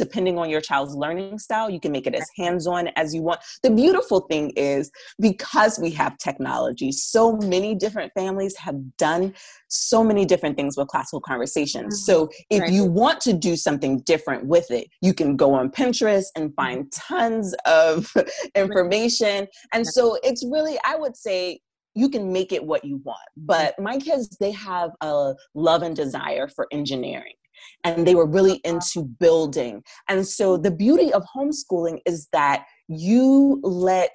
depending on your child's learning style, you can make it as hands on as you want. The beautiful thing is because we have technology, so many different families have done so many different things with classical conversations. Mm-hmm. So if right. you want to do something different with it, you can go on Pinterest and mm-hmm. find tons of information. And so it's really, I would say, you can make it what you want. But my kids, they have a love and desire for engineering and they were really into building. And so the beauty of homeschooling is that you let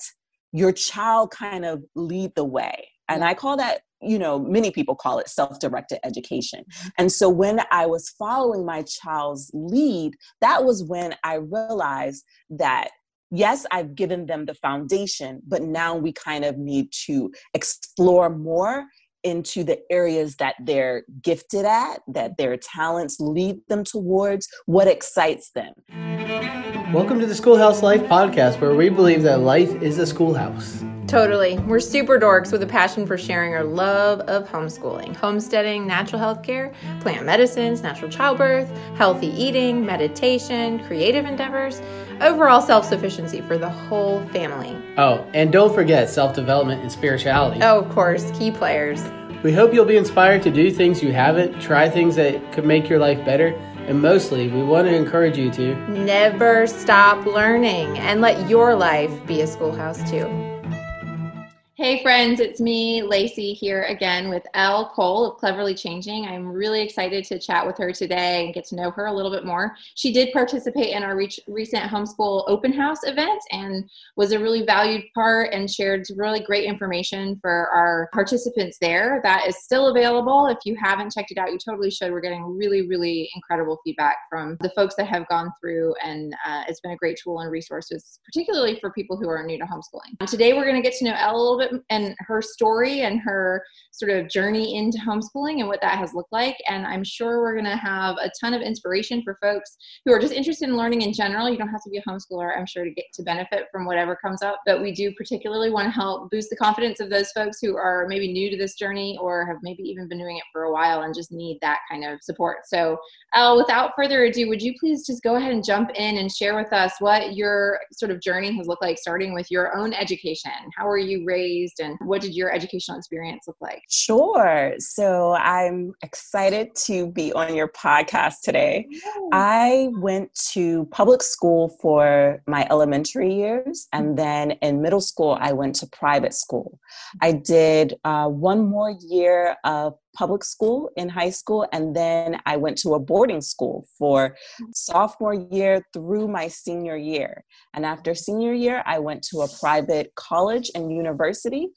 your child kind of lead the way. And I call that, you know, many people call it self directed education. Mm-hmm. And so when I was following my child's lead, that was when I realized that yes, I've given them the foundation, but now we kind of need to explore more into the areas that they're gifted at, that their talents lead them towards, what excites them. Welcome to the Schoolhouse Life podcast, where we believe that life is a schoolhouse. Totally. We're super dorks with a passion for sharing our love of homeschooling, homesteading, natural health care, plant medicines, natural childbirth, healthy eating, meditation, creative endeavors, overall self sufficiency for the whole family. Oh, and don't forget self development and spirituality. Oh, of course, key players. We hope you'll be inspired to do things you haven't, try things that could make your life better, and mostly, we want to encourage you to never stop learning and let your life be a schoolhouse too. Hey friends, it's me, Lacey, here again with Elle Cole of Cleverly Changing. I'm really excited to chat with her today and get to know her a little bit more. She did participate in our recent homeschool open house event and was a really valued part and shared really great information for our participants there. That is still available. If you haven't checked it out, you totally should. We're getting really, really incredible feedback from the folks that have gone through, and uh, it's been a great tool and resources, particularly for people who are new to homeschooling. Today, we're going to get to know Elle a little bit bit and her story and her sort of journey into homeschooling and what that has looked like. And I'm sure we're going to have a ton of inspiration for folks who are just interested in learning in general. You don't have to be a homeschooler, I'm sure, to get to benefit from whatever comes up. But we do particularly want to help boost the confidence of those folks who are maybe new to this journey or have maybe even been doing it for a while and just need that kind of support. So, uh, without further ado, would you please just go ahead and jump in and share with us what your sort of journey has looked like, starting with your own education? How were you raised, and what did your educational experience look like? Sure. So I'm excited to be on your podcast today. I went to public school for my elementary years, and then in middle school, I went to private school. I did uh, one more year of public school in high school, and then I went to a boarding school for sophomore year through my senior year. And after senior year, I went to a private college and university,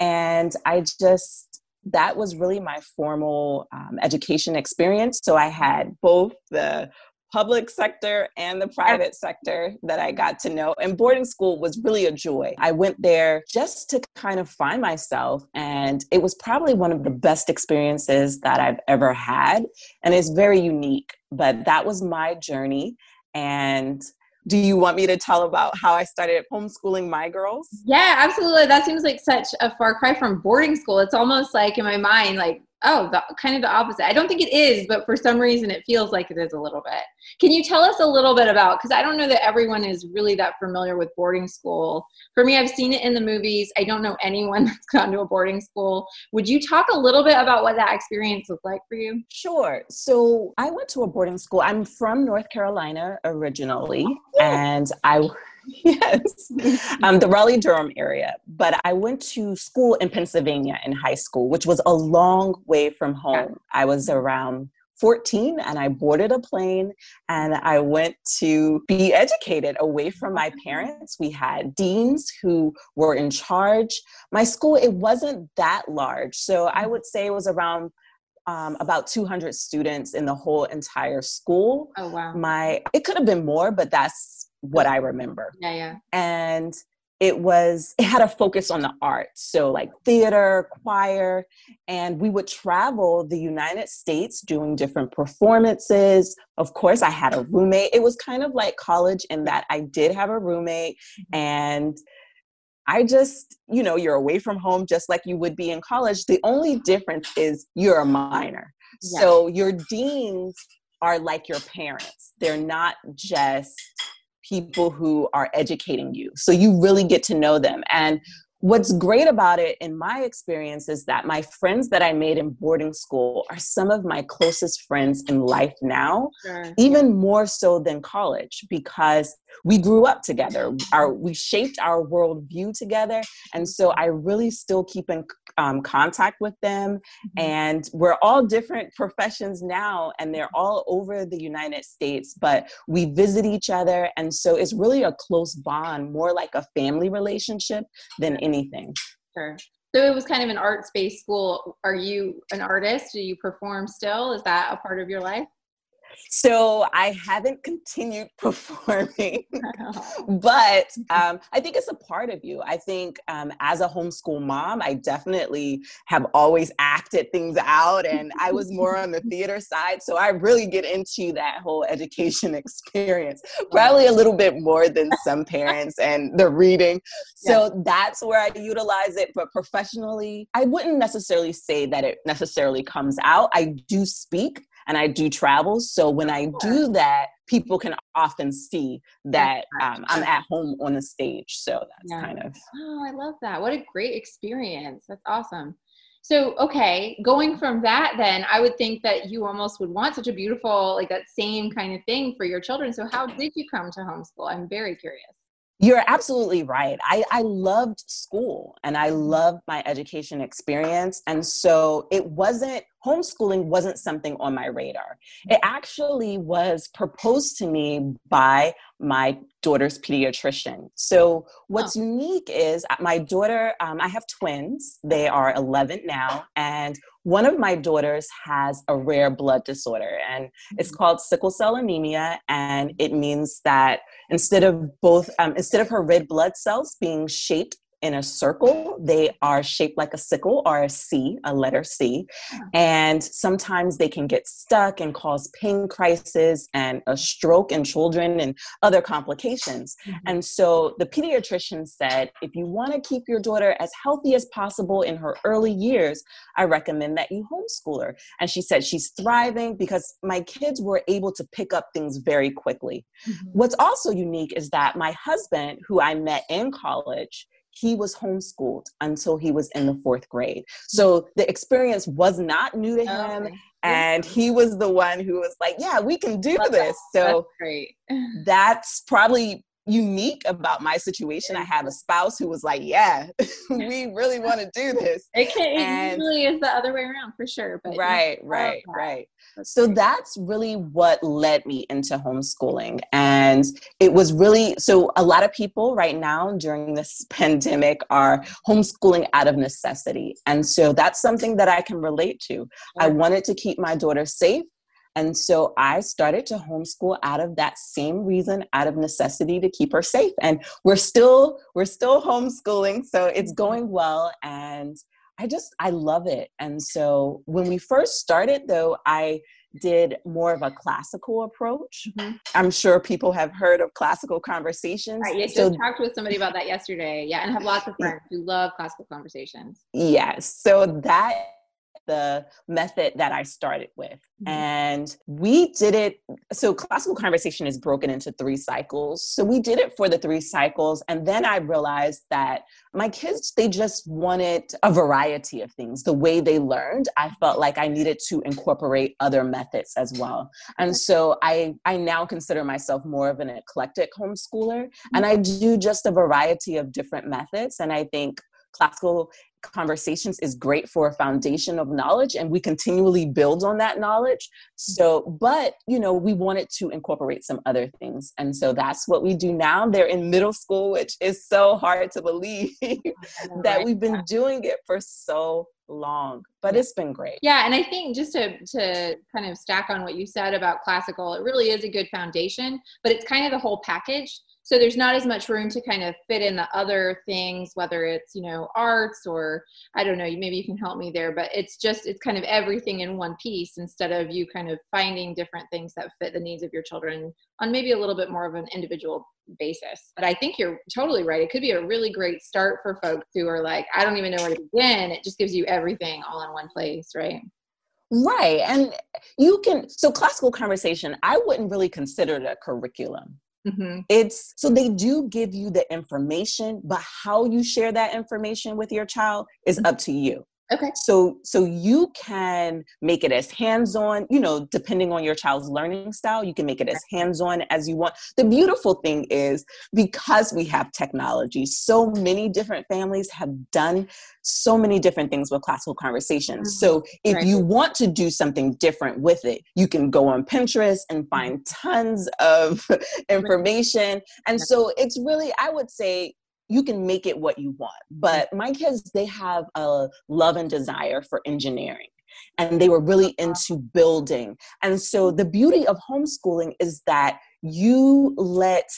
and I just that was really my formal um, education experience. So I had both the public sector and the private sector that I got to know. And boarding school was really a joy. I went there just to kind of find myself, and it was probably one of the best experiences that I've ever had. And it's very unique, but that was my journey. And do you want me to tell about how I started homeschooling my girls? Yeah, absolutely. That seems like such a far cry from boarding school. It's almost like in my mind, like oh, the, kind of the opposite. I don't think it is, but for some reason it feels like it is a little bit. Can you tell us a little bit about, because I don't know that everyone is really that familiar with boarding school. For me, I've seen it in the movies. I don't know anyone that's gone to a boarding school. Would you talk a little bit about what that experience was like for you? Sure. So I went to a boarding school. I'm from North Carolina originally, oh, and I yes, um, the Raleigh Durham area. But I went to school in Pennsylvania in high school, which was a long way from home. I was around 14 and I boarded a plane and I went to be educated away from my parents. We had deans who were in charge. My school, it wasn't that large. So I would say it was around um, about 200 students in the whole entire school. Oh, wow. My, it could have been more, but that's what I remember. Yeah, yeah. And it was it had a focus on the arts so like theater choir and we would travel the united states doing different performances of course i had a roommate it was kind of like college in that i did have a roommate mm-hmm. and i just you know you're away from home just like you would be in college the only difference is you're a minor yeah. so your deans are like your parents. They're not just people who are educating you. So you really get to know them. And what's great about it in my experience is that my friends that I made in boarding school are some of my closest friends in life now, sure. even more so than college, because we grew up together. Our we shaped our worldview together, and so I really still keep in um, contact with them. Mm-hmm. And we're all different professions now, and they're all over the United States, but we visit each other, and so it's really a close bond, more like a family relationship than anything. Sure. So it was kind of an arts based school. Are you an artist? Do you perform still? Is that a part of your life? So I haven't continued performing, but um, I think it's a part of you. I think um, as a homeschool mom, I definitely have always acted things out, and I was more on the theater side. So I really get into that whole education experience, probably a little bit more than some parents and the reading. So yeah. that's where I utilize it. But professionally, I wouldn't necessarily say that it necessarily comes out. I do speak and I do travel. So when I do that, people can often see that um, I'm at home on the stage. So that's yeah. kind of. Oh, I love that. What a great experience. That's awesome. So, okay, going from that, then I would think that you almost would want such a beautiful, like that same kind of thing for your children. So, how did you come to homeschool? I'm very curious. You're absolutely right. I, I loved school and I loved my education experience. And so it wasn't, homeschooling wasn't something on my radar. It actually was proposed to me by my daughter's pediatrician. So what's oh. unique is uh, my daughter, um, I have twins, they are 11 now, and one of my daughters has a rare blood disorder and it's mm-hmm. called sickle cell anemia and it means that instead of both um, instead of her red blood cells being shaped in a circle. They are shaped like a sickle or a C, a letter C. And sometimes they can get stuck and cause pain crisis and a stroke in children and other complications. Mm-hmm. And so the pediatrician said, if you want to keep your daughter as healthy as possible in her early years, I recommend that you homeschool her. And she said she's thriving because my kids were able to pick up things very quickly. Mm-hmm. What's also unique is that my husband, who I met in college, he was homeschooled until he was in the fourth grade. So the experience was not new to him. Okay. And he was the one who was like, Yeah, we can do Love this. That. So that's great. that's probably unique about my situation. I have a spouse who was like, "Yeah, we really want to do this." It, can, and, it usually is the other way around for sure. But right, right, right. So that's really what led me into homeschooling, and it was really so. A lot of people right now during this pandemic are homeschooling out of necessity, and so that's something that I can relate to. I wanted to keep my daughter safe and so I started to homeschool out of that same reason, out of necessity to keep her safe. And we're still we're still homeschooling, so it's going well and I just I love it. And so when we first started though, I did more of a classical approach. Mm-hmm. I'm sure people have heard of classical conversations. Right, yeah, so, just talked with somebody about that yesterday. Yeah, and have lots of friends who love classical conversations. Yes. So that the method that I started with. Mm-hmm. And we did it. So, classical conversation is broken into three cycles. So, we did it for the three cycles. And then I realized that my kids, they just wanted a variety of things. The way they learned, I felt like I needed to incorporate other methods as well. And so, I, I now consider myself more of an eclectic homeschooler. And mm-hmm. I do just a variety of different methods. And I think classical conversations is great for a foundation of knowledge and we continually build on that knowledge. So but you know we wanted to incorporate some other things and so that's what we do now. They're in middle school which is so hard to believe that we've been doing it for so long but it's been great. Yeah and i think just to to kind of stack on what you said about classical it really is a good foundation but it's kind of the whole package so there's not as much room to kind of fit in the other things whether it's you know arts or i don't know maybe you can help me there but it's just it's kind of everything in one piece instead of you kind of finding different things that fit the needs of your children on maybe a little bit more of an individual basis but i think you're totally right it could be a really great start for folks who are like i don't even know where to begin it just gives you everything all in one place right Right. And you can, so classical conversation, I wouldn't really consider it a curriculum. Mm-hmm. It's so they do give you the information, but how you share that information with your child is mm-hmm. up to you. Okay. So so you can make it as hands-on, you know, depending on your child's learning style, you can make it as hands-on as you want. The beautiful thing is because we have technology, so many different families have done so many different things with classical conversations. Mm-hmm. So if right. you want to do something different with it, you can go on Pinterest and mm-hmm. find tons of information. And so it's really I would say you can make it what you want. But my kids, they have a love and desire for engineering and they were really into building. And so the beauty of homeschooling is that you let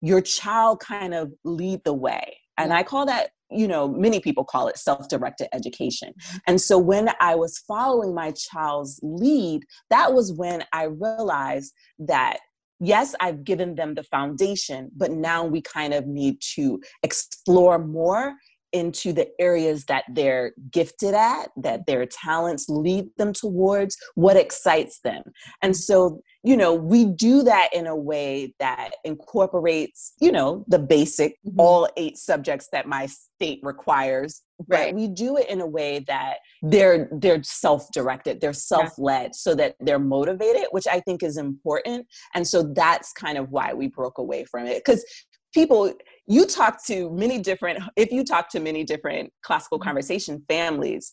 your child kind of lead the way. And I call that, you know, many people call it self directed education. Mm-hmm. And so when I was following my child's lead, that was when I realized that yes, I've given them the foundation, but now we kind of need to explore more into the areas that they're gifted at, that their talents lead them towards, what excites them. And so, you know, we do that in a way that incorporates, you know, the basic, mm-hmm. all eight subjects that my state requires. Right. But we do it in a way that they're they're self-directed, they're self-led, so that they're motivated, which I think is important. And so that's kind of why we broke away from it. Because people you talk to many different if you talk to many different classical mm-hmm. conversation families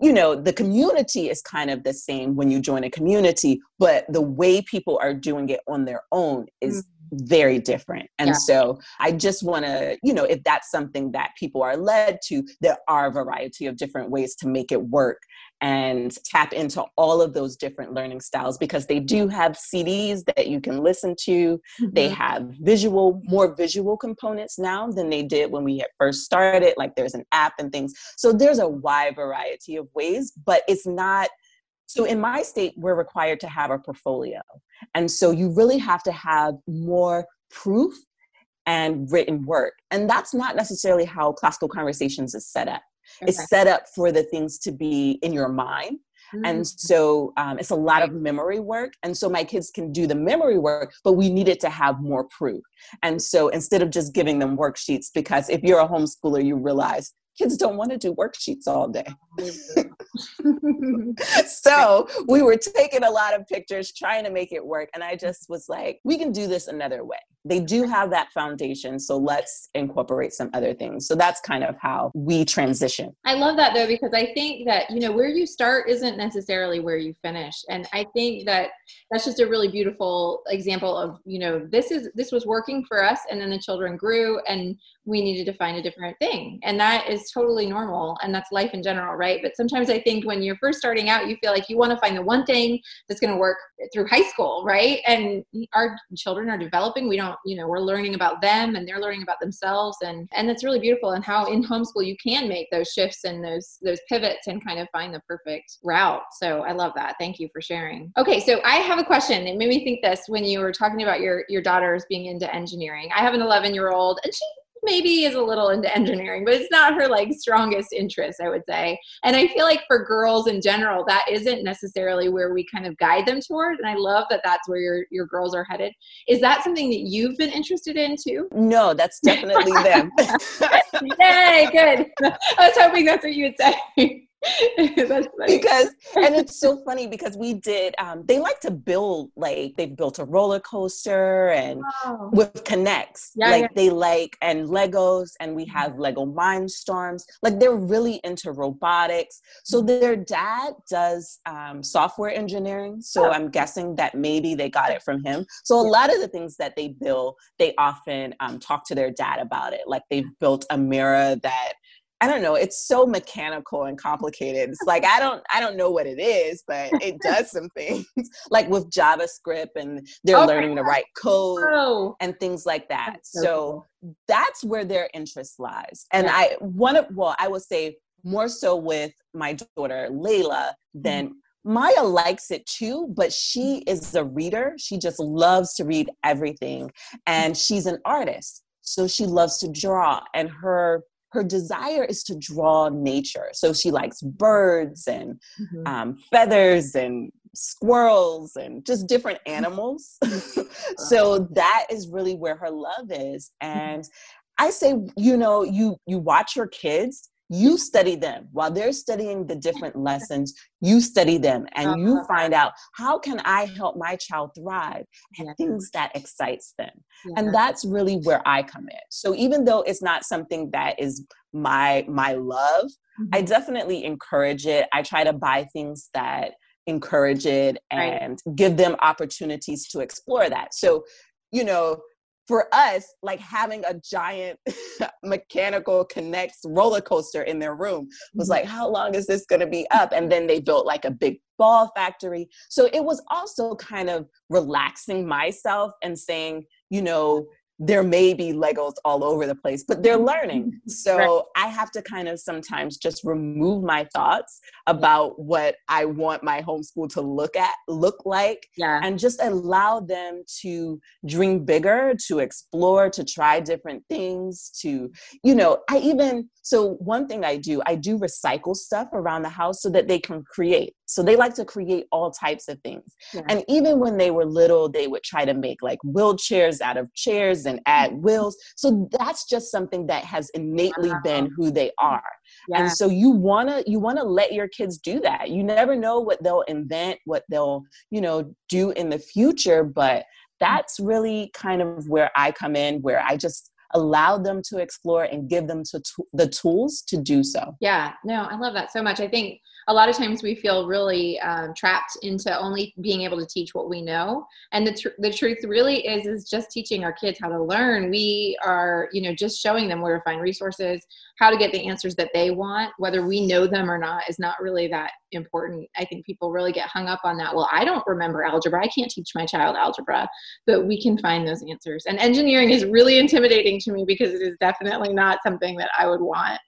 you know the community is kind of the same when you join a community but the way people are doing it on their own is mm-hmm. very different and yeah. so i just want to you know if that's something that people are led to there are a variety of different ways to make it work and tap into all of those different learning styles because they do have CDs that you can listen to. Mm-hmm. They have visual, more visual components now than they did when we had first started. Like there's an app and things. So there's a wide variety of ways, but it's not. So in my state, we're required to have a portfolio. And so you really have to have more proof and written work. And that's not necessarily how classical conversations is set up. Okay. It's set up for the things to be in your mind. Mm-hmm. And mm. so um, it's a lot of memory work. And so my kids can do the memory work, but we needed to have more proof. And so instead of just giving them worksheets, because if you're a homeschooler, you realize kids don't want to do worksheets all day. Oh, so we were taking a lot of pictures, trying to make it work. And I just was like, we can do this another way they do have that foundation so let's incorporate some other things so that's kind of how we transition i love that though because i think that you know where you start isn't necessarily where you finish and i think that that's just a really beautiful example of you know this is this was working for us and then the children grew and we needed to find a different thing and that is totally normal and that's life in general right? But sometimes i think when you're first starting out you feel like you want to find the one thing that's going to work through high school right? And our children are developing we don't you know we're learning about them and they're learning about themselves and and that's really beautiful and how in homeschool you can make those shifts and those those pivots and kind of find the perfect route. So i love that. Thank you for sharing. Okay so i have a question. It made me think this when you were talking about your your daughters being into engineering. I have an 11 year old and she maybe is a little into engineering, but it's not her like strongest interest, I would say. And I feel like for girls in general, that isn't necessarily where we kind of guide them toward. And I love that that's where your your girls are headed. Is that something that you've been interested in too? No, that's definitely them. Yay, good. I was hoping that's what you would say. because and it's so funny because we did um, they like to build like they've built a roller coaster and wow. with K'NEX yeah, like yeah. they like and legos and we have lego mindstorms like they're really into robotics so mm-hmm. their dad does um, software engineering so oh. i'm guessing that maybe they got it from him so a lot of the things that they build they often um, talk to their dad about it like they've built a mirror that I don't know, it's so mechanical and complicated. It's like I don't I don't know what it is, but it does some things like with JavaScript and they're oh learning to write code oh. and things like that. That's so, so cool. that's where their interest lies. And yeah. I one of well, I would say more so with my daughter Layla than mm-hmm. Maya likes it too, but she is a reader. She just loves to read everything. And she's an artist. So she loves to draw. And her her desire is to draw nature. So she likes birds and mm-hmm. um, feathers and squirrels and just different animals. so that is really where her love is. Mm-hmm. And I say, you know, you you watch your kids you study them while they're studying the different lessons you study them and you uh-huh. find out how can i help my child thrive and yeah. things that excites them yeah. and that's really where i come in so even though it's not something that is my my love mm-hmm. i definitely encourage it i try to buy things that encourage it and right. give them opportunities to explore that so you know for us, like having a giant mechanical K'NEX roller coaster in their room was mm-hmm. like, how long is this going to be up? And then they built like a big ball factory. So it was also kind of relaxing myself and saying, you know, there may be Legos all over the place, but they're learning. So right. I have to kind of sometimes just remove my thoughts about what I want my homeschool to look at, look like, yeah. and just allow them to dream bigger, to explore, to try different things, to, you know, I even, so one thing I do, I do recycle stuff around the house so that they can create. So they like to create all types of things. Yeah. And even when they were little, they would try to make like wheelchairs out of chairs and add mm-hmm. wheels. So that's just something that has innately wow. been who they are. Yeah. And so you wanna you wanna let your kids do that. You never know what they'll invent, what they'll, you know, do in the future, but that's really kind of where I come in, where I just allow them to explore and give them to t- the tools to do so. Yeah, no, I love that so much. I think a lot of times we feel really um, trapped into only being able to teach what we know. And the, tr- the truth really is is just teaching our kids how to learn. We are you know just showing them where to find resources how to get the answers that they want. Whether we know them or not is not really that important. I think people really get hung up on that well i don't remember algebra. I can't teach my child algebra. But we can find those answers. And engineering is really intimidating to me because it is definitely not something that i would want.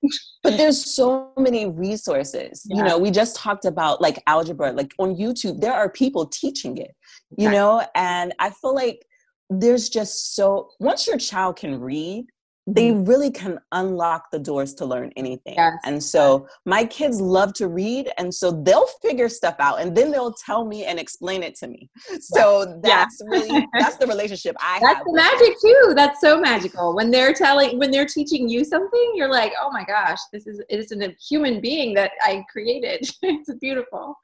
But there's so many resources yeah. you know we just talked about like algebra like on youtube there are people teaching it you know? And i feel like there's just so once your child can read they mm-hmm. really can unlock the doors to learn anything. Yes. And so my kids love to read and so they'll figure stuff out and then they'll tell me and explain it to me. So that's yeah. really that's the relationship I that's have. That's the magic too. That's so magical. When they're telling when they're teaching you something, you're like, "Oh my gosh, this is it is a human being that I created." it's beautiful.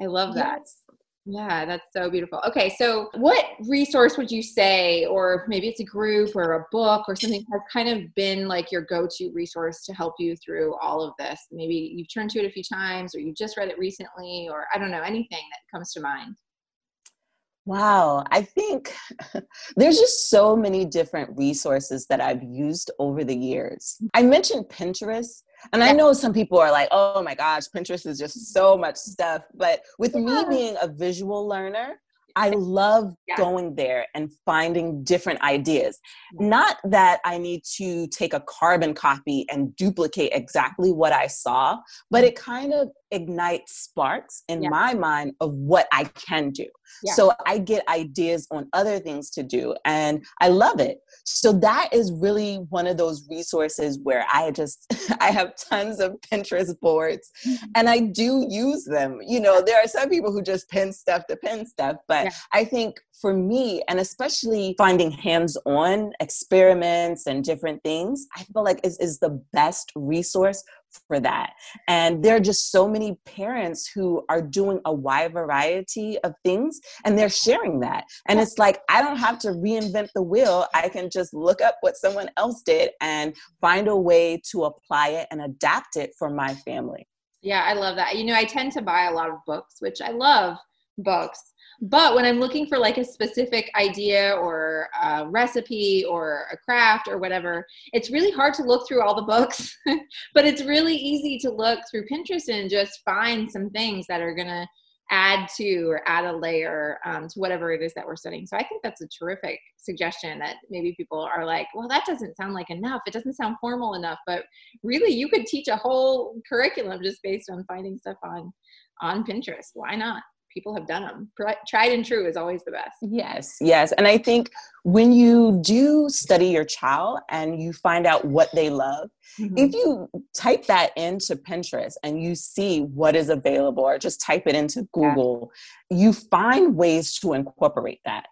I love that. Yes. Yeah, that's so beautiful. Okay, so what resource would you say, or maybe it's a group or a book or something, has kind of been like your go to resource to help you through all of this? Maybe you've turned to it a few times, or you just read it recently, or I don't know, anything that comes to mind. Wow, I think there's just so many different resources that I've used over the years. I mentioned Pinterest, and yeah. I know some people are like, oh my gosh, Pinterest is just so much stuff. But with me being a visual learner, I love yeah. going there and finding different ideas. Not that I need to take a carbon copy and duplicate exactly what I saw, but mm-hmm. it kind of ignites sparks in yeah. my mind of what I can do. Yeah. So I get ideas on other things to do and I love it. So that is really one of those resources where I just I have tons of Pinterest boards mm-hmm. and I do use them. You know, there are some people who just pin stuff to pin stuff, but yeah. I think for me and especially finding hands-on experiments and different things, I feel like is is the best resource for that. And there are just so many parents who are doing a wide variety of things and they're sharing that. And it's like, I don't have to reinvent the wheel. I can just look up what someone else did and find a way to apply it and adapt it for my family. Yeah, I love that. You know, I tend to buy a lot of books, which I love books. But when I'm looking for like a specific idea or a recipe or a craft or whatever, it's really hard to look through all the books. but it's really easy to look through Pinterest and just find some things that are going to add to or add a layer um, to whatever it is that we're studying. So I think that's a terrific suggestion that maybe people are like, well, that doesn't sound like enough. It doesn't sound formal enough. But really, you could teach a whole curriculum just based on finding stuff on on Pinterest. Why not? People have done them. Tried and true is always the best. Yes, yes. And I think when you do study your child and you find out what they love, mm-hmm. if you type that into Pinterest and you see what is available, or just type it into Google, yeah. you find ways to incorporate that.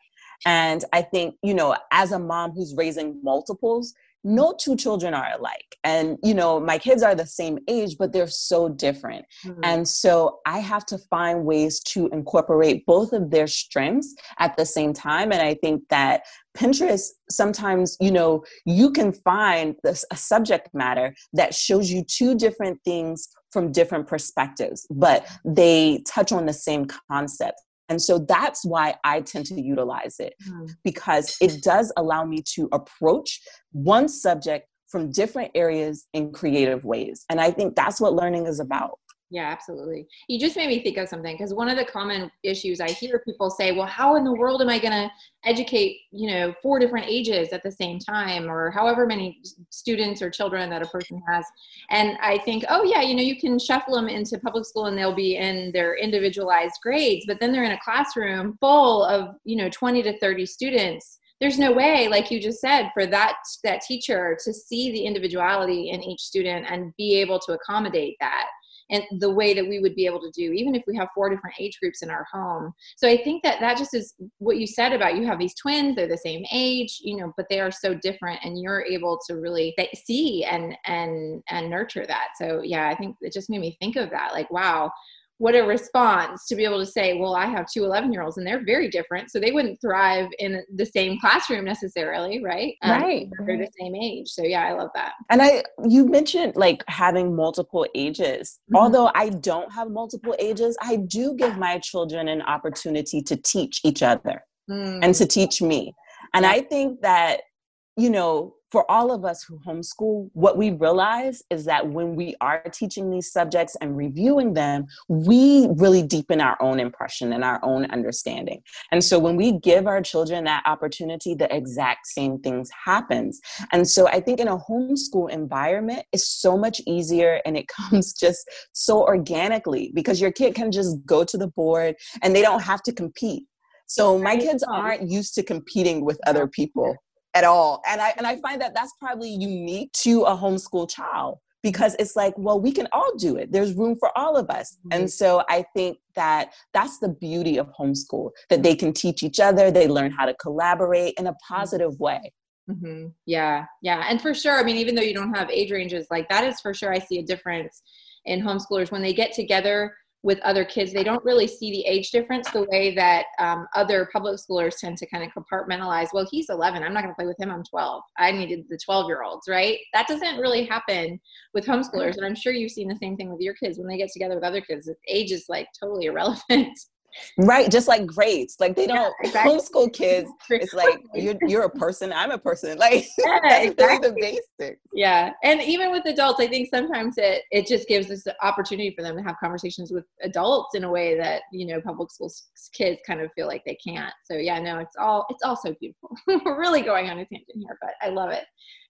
And I think, you know, as a mom who's raising multiples, no two children are alike. And you know my kids are the same age but they're so different. Mm-hmm. and so i have to find ways to incorporate both of their strengths at the same time. And i think that pinterest sometimes you know you can find this, a subject matter that shows you two different things from different perspectives but they touch on the same concept and so that's why I tend to utilize it mm. because it does allow me to approach one subject from different areas in creative ways. And I think that's what learning is about. Yeah, absolutely. You just made me think of something because one of the common issues I hear people say, well, how in the world am I going to educate, you know, four different ages at the same time or however many students or children that a person has? And I think, oh, yeah, you know, you can shuffle them into public school and they'll be in their individualized grades, but then they're in a classroom full of, you know, 20 to 30 students there's no way like you just said for that that teacher to see the individuality in each student and be able to accommodate that and the way that we would be able to do even if we have four different age groups in our home. So i think that that just is what you said about you have these twins they're the same age you know but they are so different and you're able to really see and and and nurture that. So yeah i think it just made me think of that like wow what a response to be able to say, well, I have two 11 year olds and they're very different. So they wouldn't thrive in the same classroom necessarily, right? Um, right. They're the same age. So yeah, I love that. And I, you mentioned like having multiple ages. Mm-hmm. Although I don't have multiple ages, I do give my children an opportunity to teach each other mm. and to teach me. And I think that, you know, for all of us who homeschool, what we realize is that when we are teaching these subjects and reviewing them, we really deepen our own impression and our own understanding. And so when we give our children that opportunity, the exact same things happens. And so I think in a homeschool environment, it's so much easier and it comes just so organically because your kid can just go to the board and they don't have to compete. So my kids aren't used to competing with other people at all. And I and I find that that's probably unique to a homeschool child because it's like, well, we can all do it. There's room for all of us. Mm-hmm. And so I think that that's the beauty of homeschool that they can teach each other, they learn how to collaborate in a positive way. Mm-hmm. Yeah, yeah. And for sure, I mean, even though you don't have age ranges, like that is for sure, I see a difference in homeschoolers when they get together with other kids they don't really see the age difference the way that um, other public schoolers tend to kind of compartmentalize well he's 11 i'm not going to play with him i'm 12 i needed the 12 year olds right? That doesn't really happen with homeschoolers and i'm sure you've seen the same thing with your kids when they get together with other kids age is like totally irrelevant Right, just like grades. Like they don't yeah, exactly. homeschool kids. It's like you're you're a person, I'm a person. Like yeah, that's exactly. the basics. Yeah. And even with adults, I think sometimes it it just gives us the opportunity for them to have conversations with adults in a way that, you know, public school kids kind of feel like they can't. So yeah, no, it's all it's all so beautiful. We're really going on a tangent here, but I love it.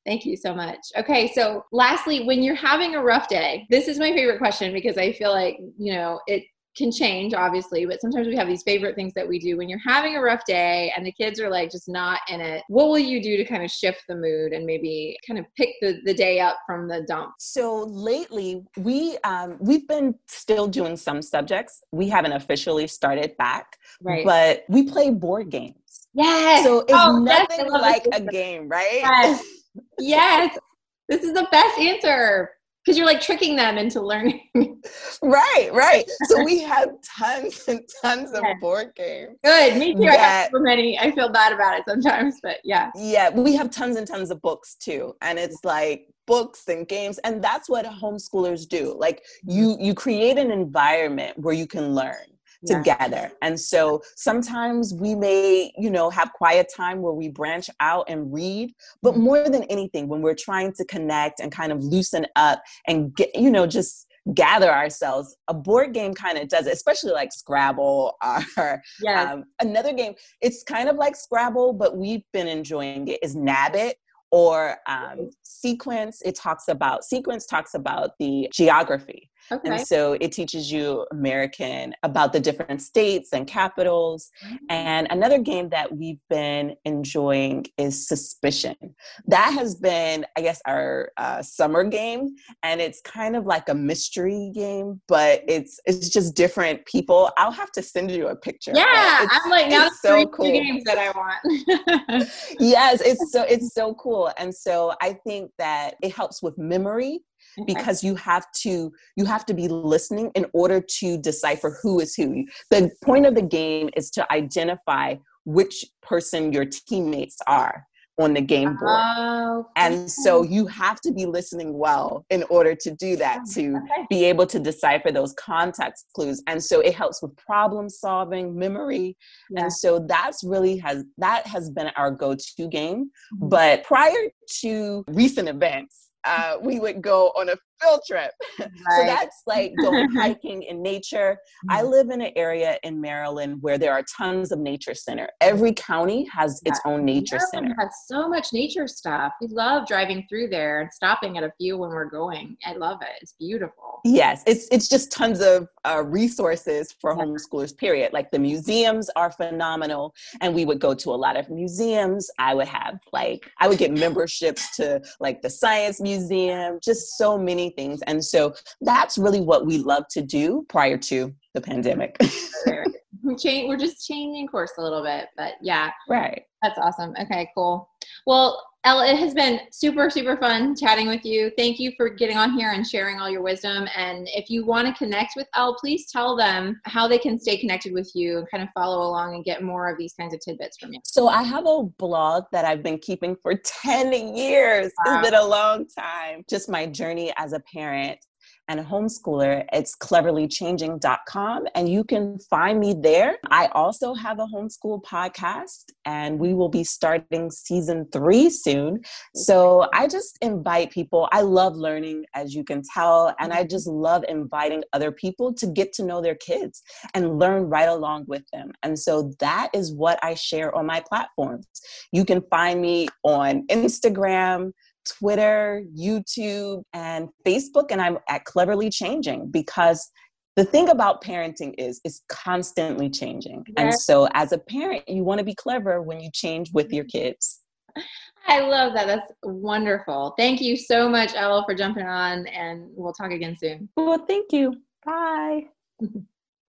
Thank you so much. Okay, so lastly, when you're having a rough day, this is my favorite question because I feel like, you know, it can change obviously but sometimes we have these favorite things that we do when you're having a rough day and the kids are like just not in it. What will you do to kind of shift the mood and maybe kind of pick the, the day up from the dump? So lately we um, we've been still doing some subjects. We haven't officially started back right. but we play board games. Yes! So it's oh, nothing like a game right? Yes. yes. This is the best answer because you're like tricking them into learning. right, right. So we have tons and tons of board games. Good, me too. That, I have so many. I feel bad about it sometimes, but yeah. Yeah, we have tons and tons of books too, and it's like books and games, and that's what homeschoolers do. Like you, you create an environment where you can learn together. And so sometimes we may, you know, have quiet time where we branch out and read, but mm-hmm. more than anything, when we're trying to connect and kind of loosen up and get, you know, just gather ourselves a board game kind of does it especially like scrabble or yes. um, another game it's kind of like scrabble but we've been enjoying it is nabbit or um, sequence it talks about sequence talks about the geography Okay. And so it teaches you American about the different states and capitals. Mm-hmm. And another game that we've been enjoying is Suspicion. That has been, I guess, our uh, summer game, and it's kind of like a mystery game, but it's it's just different people. I'll have to send you a picture. Yeah, I'm like now so cool. games that I want. yes, it's so it's so cool, and so I think that it helps with memory because you have to you have to be listening in order to decipher who is who the point of the game is to identify which person your teammates are on the game board. Oh, and so you have to be listening well in order to do that, oh, to okay. be able to decipher those context clues. And so it helps with problem solving, memory. Yeah. And so that's really has that has been our go-to game. Mm-hmm. But prior to recent events, uh, we would go on a field trip. Right. so that's like going hiking in nature. I mm-hmm. live in an area in Maryland where there are tons of nature center. Every county has its own nature Maryland center. Has so much nature stuff. We love driving through there and stopping at a few when we're going. I love it. It's beautiful. Yes, it's it's just tons of uh, resources for yeah. homeschoolers. Period. Like the museums are phenomenal, and we would go to a lot of museums. I would have like I would get memberships to like the science museum. Just so many things. And so that's really what we love to do prior to the pandemic. we're just changing course a little bit, but yeah. Right. That's awesome. Okay, cool. Well, Elle, it has been super, super fun chatting with you. Thank you for getting on here and sharing all your wisdom. And if you want to connect with Elle, please tell them how they can stay connected with you and kind of follow along and get more of these kinds of tidbits from you. So I have a blog that I've been keeping for 10 years. Wow. It's been a long time. Just my journey as a parent and homeschooler, it's cleverlychanging.com and you can find me there. I also have a homeschool podcast and we will be starting season three soon. So I just invite people. I love learning, as you can tell, and I just love inviting other people to get to know their kids and learn right along with them. And so that is what I share on my platforms. You can find me on Instagram, Twitter, YouTube, and Facebook, and I'm at Cleverly Changing because the thing about parenting is it's constantly changing. Yes. And so as a parent, you want to be clever when you change with your kids. I love that. That's wonderful. Thank you so much, Elle, for jumping on, and we'll talk again soon. Well, thank you. Bye.